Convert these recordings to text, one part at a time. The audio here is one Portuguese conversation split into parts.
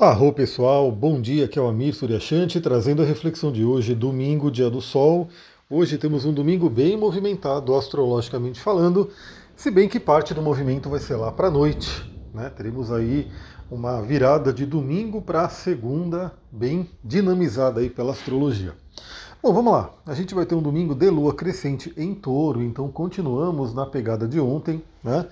Arro pessoal, bom dia, aqui é o Amir Suryashanti trazendo a reflexão de hoje, domingo, dia do sol. Hoje temos um domingo bem movimentado, astrologicamente falando, se bem que parte do movimento vai ser lá para a noite. Né? Teremos aí uma virada de domingo para segunda, bem dinamizada aí pela astrologia. Bom, vamos lá. A gente vai ter um domingo de lua crescente em touro, então continuamos na pegada de ontem, né?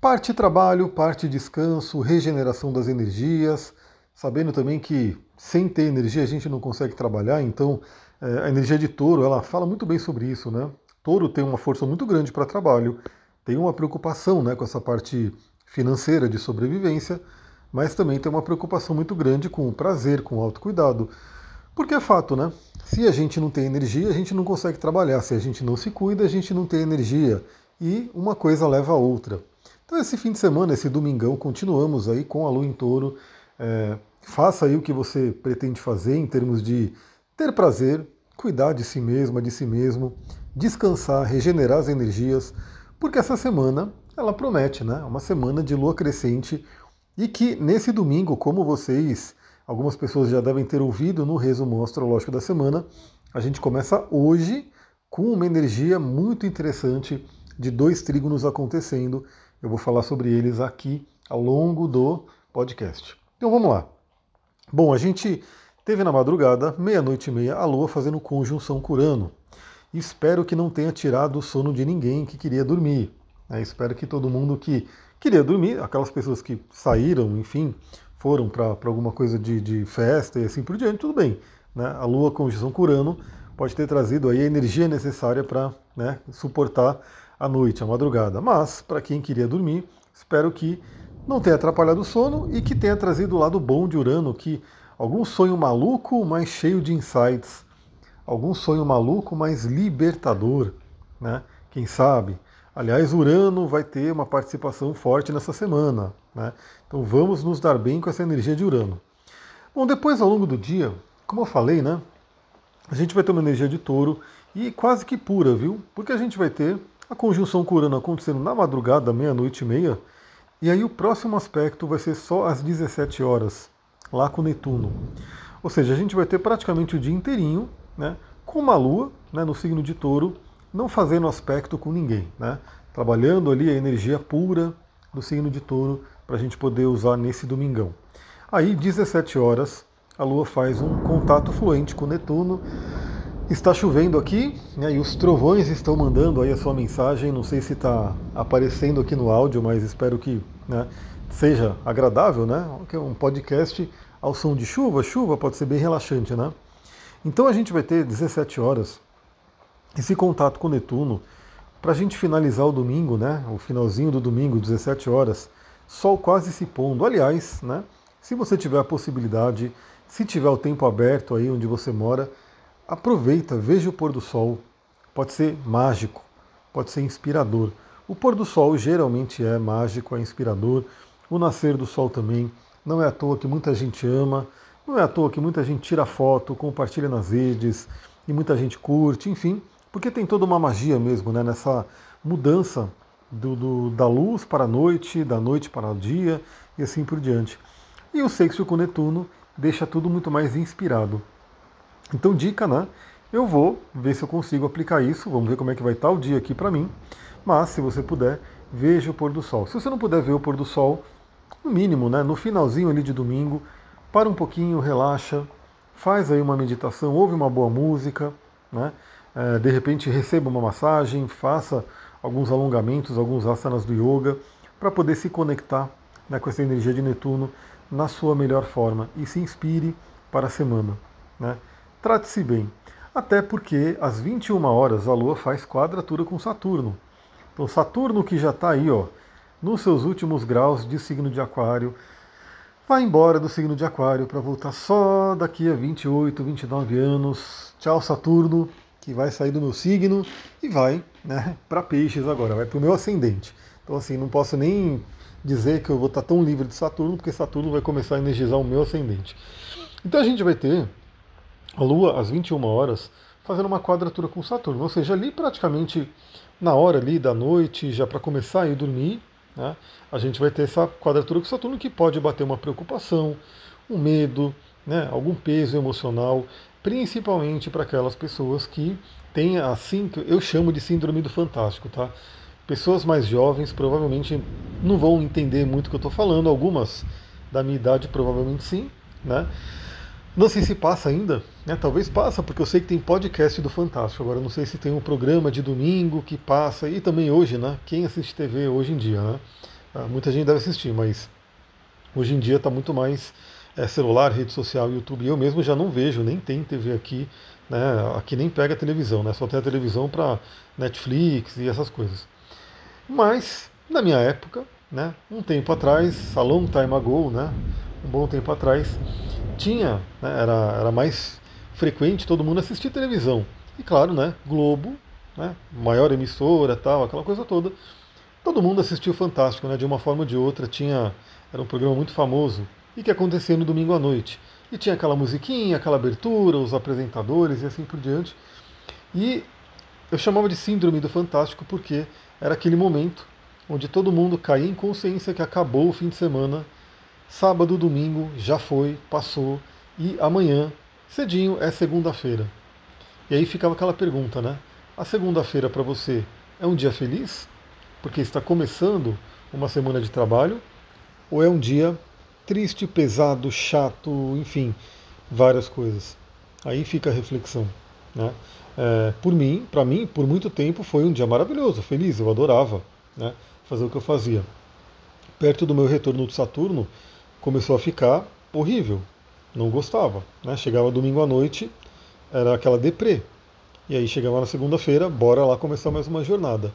Parte trabalho, parte descanso, regeneração das energias, sabendo também que sem ter energia a gente não consegue trabalhar, então é, a energia de touro, ela fala muito bem sobre isso, né? Touro tem uma força muito grande para trabalho, tem uma preocupação né, com essa parte financeira de sobrevivência, mas também tem uma preocupação muito grande com o prazer, com o autocuidado. Porque é fato, né? Se a gente não tem energia, a gente não consegue trabalhar. Se a gente não se cuida, a gente não tem energia. E uma coisa leva a outra. Então, esse fim de semana, esse domingão, continuamos aí com a lua em touro é, faça aí o que você pretende fazer em termos de ter prazer, cuidar de si mesma, de si mesmo, descansar, regenerar as energias, porque essa semana ela promete, né? Uma semana de lua crescente e que nesse domingo, como vocês, algumas pessoas já devem ter ouvido no resumo astrológico da semana, a gente começa hoje com uma energia muito interessante de dois trígonos acontecendo. Eu vou falar sobre eles aqui ao longo do podcast. Então vamos lá. Bom, a gente teve na madrugada, meia-noite e meia, a Lua fazendo conjunção com Urano. Espero que não tenha tirado o sono de ninguém que queria dormir. É, espero que todo mundo que queria dormir, aquelas pessoas que saíram, enfim, foram para alguma coisa de, de, festa e assim por diante, tudo bem. Né? A Lua conjunção com Urano pode ter trazido aí a energia necessária para né, suportar a noite, a madrugada. Mas, para quem queria dormir, espero que não tenha atrapalhado o sono e que tenha trazido o lado bom de Urano, que algum sonho maluco, mas cheio de insights, algum sonho maluco, mas libertador, né? Quem sabe? Aliás, Urano vai ter uma participação forte nessa semana, né? Então vamos nos dar bem com essa energia de Urano. Bom, depois ao longo do dia, como eu falei, né? A gente vai ter uma energia de touro e quase que pura, viu? Porque a gente vai ter a conjunção com Urano acontecendo na madrugada, meia-noite e meia, e aí o próximo aspecto vai ser só às 17 horas, lá com Netuno. Ou seja, a gente vai ter praticamente o dia inteirinho, né, com uma lua, né, no signo de touro, não fazendo aspecto com ninguém, né, trabalhando ali a energia pura do signo de touro para a gente poder usar nesse domingão. Aí, 17 horas, a lua faz um contato fluente com Netuno, Está chovendo aqui né, e os trovões estão mandando aí a sua mensagem. Não sei se está aparecendo aqui no áudio, mas espero que né, seja agradável, né? É um podcast ao som de chuva. Chuva pode ser bem relaxante, né? Então a gente vai ter 17 horas esse contato com Netuno para a gente finalizar o domingo, né? O finalzinho do domingo, 17 horas, sol quase se pondo. Aliás, né? Se você tiver a possibilidade, se tiver o tempo aberto aí onde você mora aproveita, veja o pôr do sol. Pode ser mágico, pode ser inspirador. O pôr do sol geralmente é mágico, é inspirador. O nascer do sol também. Não é à toa que muita gente ama, não é à toa que muita gente tira foto, compartilha nas redes e muita gente curte, enfim, porque tem toda uma magia mesmo né, nessa mudança do, do, da luz para a noite, da noite para o dia e assim por diante. E o sexto com Netuno deixa tudo muito mais inspirado. Então, dica, né? Eu vou ver se eu consigo aplicar isso, vamos ver como é que vai estar o dia aqui para mim. Mas, se você puder, veja o pôr do sol. Se você não puder ver o pôr do sol, no mínimo, né, no finalzinho ali de domingo, para um pouquinho, relaxa, faz aí uma meditação, ouve uma boa música, né? É, de repente receba uma massagem, faça alguns alongamentos, alguns asanas do yoga, para poder se conectar né, com essa energia de Netuno na sua melhor forma e se inspire para a semana. Né? Trate-se bem. Até porque às 21 horas a Lua faz quadratura com Saturno. Então Saturno que já está aí, ó, nos seus últimos graus de signo de Aquário, vai embora do signo de Aquário para voltar só daqui a 28, 29 anos. Tchau Saturno, que vai sair do meu signo e vai, né, para Peixes agora, vai para o meu ascendente. Então assim, não posso nem dizer que eu vou estar tão livre de Saturno, porque Saturno vai começar a energizar o meu ascendente. Então a gente vai ter a Lua às 21 horas fazendo uma quadratura com Saturno, ou seja, ali praticamente na hora ali da noite, já para começar a ir dormir, né, a gente vai ter essa quadratura com Saturno que pode bater uma preocupação, um medo, né, algum peso emocional, principalmente para aquelas pessoas que têm assim, eu chamo de síndrome do fantástico, tá? Pessoas mais jovens provavelmente não vão entender muito o que eu estou falando, algumas da minha idade provavelmente sim, né? Não sei se passa ainda, né? Talvez passa, porque eu sei que tem podcast do Fantástico. Agora não sei se tem um programa de domingo que passa, e também hoje, né? Quem assiste TV hoje em dia, né? Ah, muita gente deve assistir, mas hoje em dia está muito mais é, celular, rede social, YouTube. Eu mesmo já não vejo, nem tem TV aqui, né? Aqui nem pega televisão, né? Só tem a televisão para Netflix e essas coisas. Mas, na minha época, né? Um tempo atrás, a long time ago, né? Um bom tempo atrás, tinha, né, era, era mais frequente todo mundo assistir televisão. E claro, né, Globo, né, maior emissora, tal, aquela coisa toda. Todo mundo assistiu Fantástico, né, de uma forma ou de outra. Tinha, era um programa muito famoso e que acontecia no domingo à noite. E tinha aquela musiquinha, aquela abertura, os apresentadores e assim por diante. E eu chamava de síndrome do Fantástico porque era aquele momento onde todo mundo caía em consciência que acabou o fim de semana Sábado, domingo já foi, passou e amanhã, cedinho, é segunda-feira. E aí ficava aquela pergunta, né? A segunda-feira para você é um dia feliz? Porque está começando uma semana de trabalho? Ou é um dia triste, pesado, chato, enfim, várias coisas? Aí fica a reflexão. Né? É, por mim, para mim, por muito tempo foi um dia maravilhoso, feliz, eu adorava né, fazer o que eu fazia. Perto do meu retorno do Saturno, começou a ficar horrível. Não gostava. Né? Chegava domingo à noite, era aquela deprê. E aí chegava na segunda-feira, bora lá começar mais uma jornada.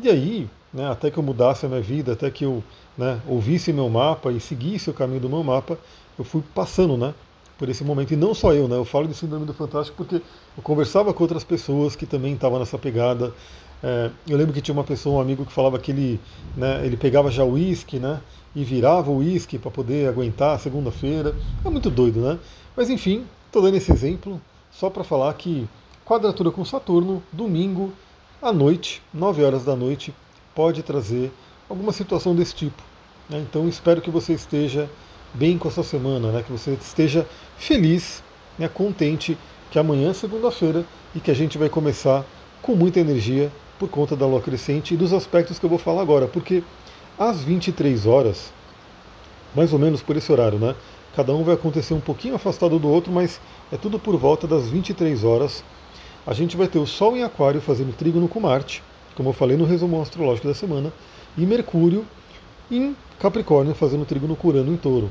E aí, né, até que eu mudasse a minha vida, até que eu né, ouvisse meu mapa e seguisse o caminho do meu mapa, eu fui passando né, por esse momento. E não só eu, né, eu falo de Síndrome do Fantástico porque eu conversava com outras pessoas que também estavam nessa pegada. É, eu lembro que tinha uma pessoa, um amigo que falava que ele, né, ele pegava já o uísque, né, e virava o uísque para poder aguentar a segunda-feira. É muito doido, né? Mas enfim, estou dando esse exemplo só para falar que quadratura com Saturno, domingo à noite, 9 horas da noite, pode trazer alguma situação desse tipo. Né? Então espero que você esteja bem com essa semana, né? que você esteja feliz, né? contente que amanhã é segunda-feira e que a gente vai começar com muita energia por conta da lua crescente e dos aspectos que eu vou falar agora, porque às 23 horas, mais ou menos por esse horário, né? Cada um vai acontecer um pouquinho afastado do outro, mas é tudo por volta das 23 horas. A gente vai ter o Sol em Aquário fazendo trígono com Marte, como eu falei no resumo astrológico da semana, e Mercúrio em Capricórnio fazendo trígono com Urano em Touro.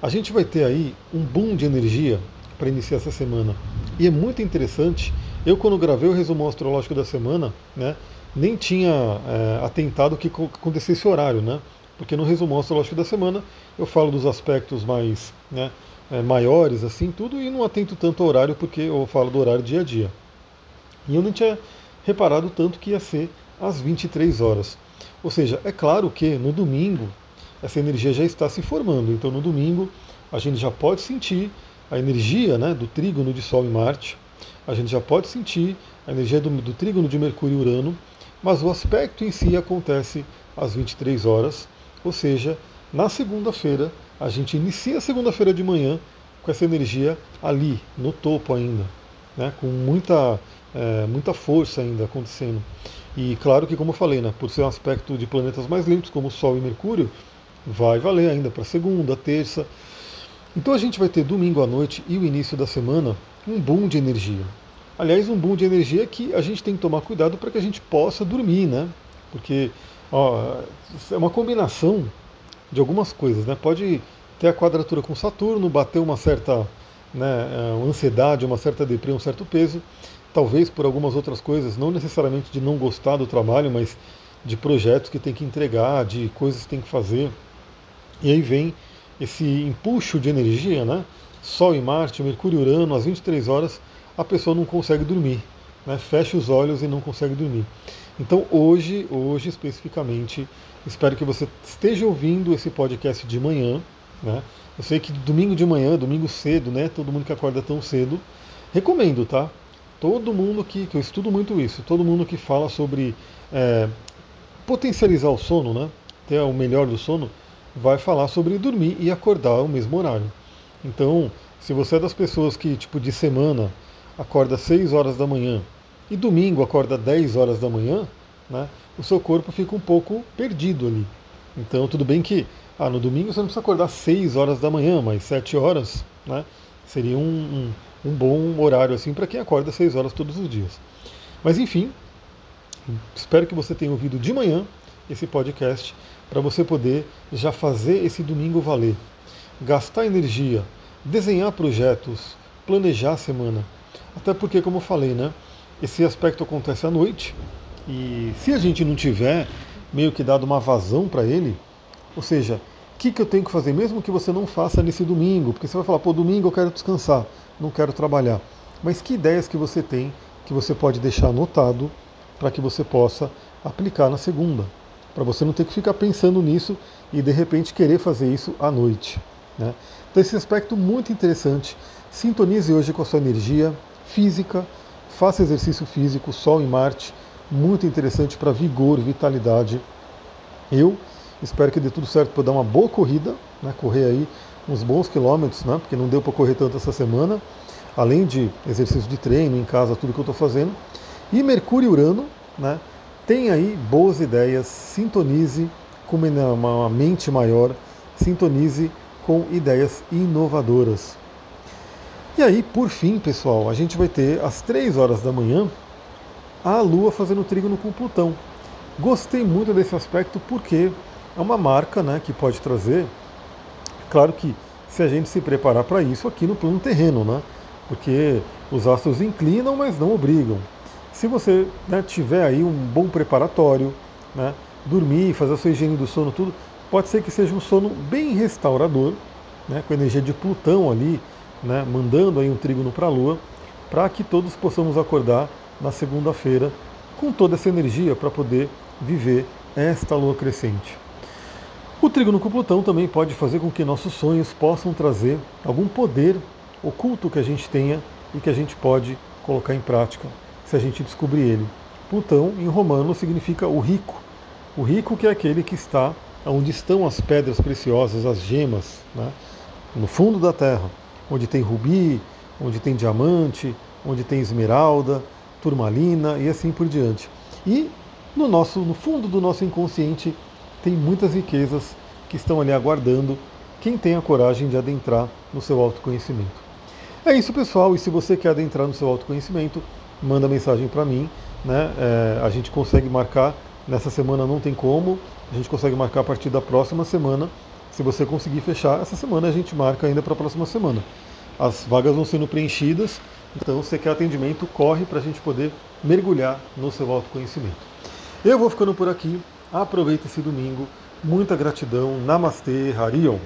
A gente vai ter aí um boom de energia para iniciar essa semana. E é muito interessante. Eu, quando gravei o resumo astrológico da semana, né, nem tinha é, atentado que acontecesse esse horário, né? Porque no resumo astrológico da semana eu falo dos aspectos mais né, é, maiores, assim, tudo, e não atento tanto ao horário porque eu falo do horário dia a dia. E eu não tinha reparado tanto que ia ser às 23 horas. Ou seja, é claro que no domingo essa energia já está se formando. Então no domingo a gente já pode sentir a energia né, do trígono de Sol e Marte, a gente já pode sentir a energia do, do trígono de Mercúrio e Urano, mas o aspecto em si acontece às 23 horas, ou seja, na segunda-feira, a gente inicia a segunda-feira de manhã com essa energia ali, no topo ainda, né, com muita, é, muita força ainda acontecendo. E claro que, como eu falei, né, por ser um aspecto de planetas mais lentos, como Sol e Mercúrio, vai valer ainda para segunda, terça. Então a gente vai ter domingo à noite e o início da semana um boom de energia. Aliás, um boom de energia que a gente tem que tomar cuidado para que a gente possa dormir, né? Porque ó, é uma combinação de algumas coisas, né? Pode ter a quadratura com Saturno, bater uma certa né, uma ansiedade, uma certa depressão, um certo peso, talvez por algumas outras coisas, não necessariamente de não gostar do trabalho, mas de projetos que tem que entregar, de coisas que tem que fazer. E aí vem esse empuxo de energia, né? Sol e Marte, Mercúrio e Urano, às 23 horas, a pessoa não consegue dormir, né? fecha os olhos e não consegue dormir. Então hoje, hoje especificamente, espero que você esteja ouvindo esse podcast de manhã. Né? Eu sei que domingo de manhã, domingo cedo, né? Todo mundo que acorda tão cedo, recomendo, tá? Todo mundo que, que eu estudo muito isso, todo mundo que fala sobre é, potencializar o sono, né? ter o melhor do sono, vai falar sobre dormir e acordar ao mesmo horário. Então, se você é das pessoas que, tipo, de semana acorda 6 horas da manhã e domingo acorda 10 horas da manhã, né, o seu corpo fica um pouco perdido ali. Então, tudo bem que ah, no domingo você não precisa acordar 6 horas da manhã, mas 7 horas né, seria um, um, um bom horário assim para quem acorda 6 horas todos os dias. Mas enfim, espero que você tenha ouvido de manhã esse podcast para você poder já fazer esse domingo valer. Gastar energia, desenhar projetos, planejar a semana. Até porque, como eu falei, né, esse aspecto acontece à noite e se a gente não tiver meio que dado uma vazão para ele, ou seja, o que, que eu tenho que fazer, mesmo que você não faça nesse domingo, porque você vai falar, pô, domingo eu quero descansar, não quero trabalhar. Mas que ideias que você tem que você pode deixar anotado para que você possa aplicar na segunda? Para você não ter que ficar pensando nisso e de repente querer fazer isso à noite. Né? Então, esse aspecto muito interessante. Sintonize hoje com a sua energia física, faça exercício físico, Sol em Marte, muito interessante para vigor, vitalidade. Eu Espero que dê tudo certo para dar uma boa corrida, né, correr aí uns bons quilômetros, né, porque não deu para correr tanto essa semana, além de exercício de treino em casa, tudo que eu estou fazendo. E Mercúrio e Urano, né, tem aí boas ideias, sintonize com uma mente maior, sintonize com ideias inovadoras. E aí, por fim, pessoal, a gente vai ter às 3 horas da manhã a Lua fazendo trígono com Plutão. Gostei muito desse aspecto porque é uma marca né, que pode trazer. Claro que se a gente se preparar para isso aqui no plano terreno, né? Porque os astros inclinam, mas não obrigam. Se você né, tiver aí um bom preparatório, né, dormir, fazer a sua higiene do sono, tudo, pode ser que seja um sono bem restaurador, né, com a energia de Plutão ali, né, mandando aí um trígono para a Lua, para que todos possamos acordar na segunda-feira com toda essa energia para poder viver esta lua crescente. O trígono com Plutão também pode fazer com que nossos sonhos possam trazer algum poder oculto que a gente tenha e que a gente pode colocar em prática se a gente descobrir ele. Plutão, em romano, significa o rico. O rico que é aquele que está onde estão as pedras preciosas, as gemas, né? no fundo da terra, onde tem rubi, onde tem diamante, onde tem esmeralda, turmalina e assim por diante. E no nosso, no fundo do nosso inconsciente tem muitas riquezas que estão ali aguardando quem tem a coragem de adentrar no seu autoconhecimento. É isso, pessoal. E se você quer adentrar no seu autoconhecimento, manda mensagem para mim. Né? É, a gente consegue marcar. Nessa semana não tem como. A gente consegue marcar a partir da próxima semana. Se você conseguir fechar essa semana, a gente marca ainda para a próxima semana. As vagas vão sendo preenchidas. Então, você quer atendimento, corre para a gente poder mergulhar no seu autoconhecimento. Eu vou ficando por aqui. Aproveite esse domingo. Muita gratidão. Namastê, Harion.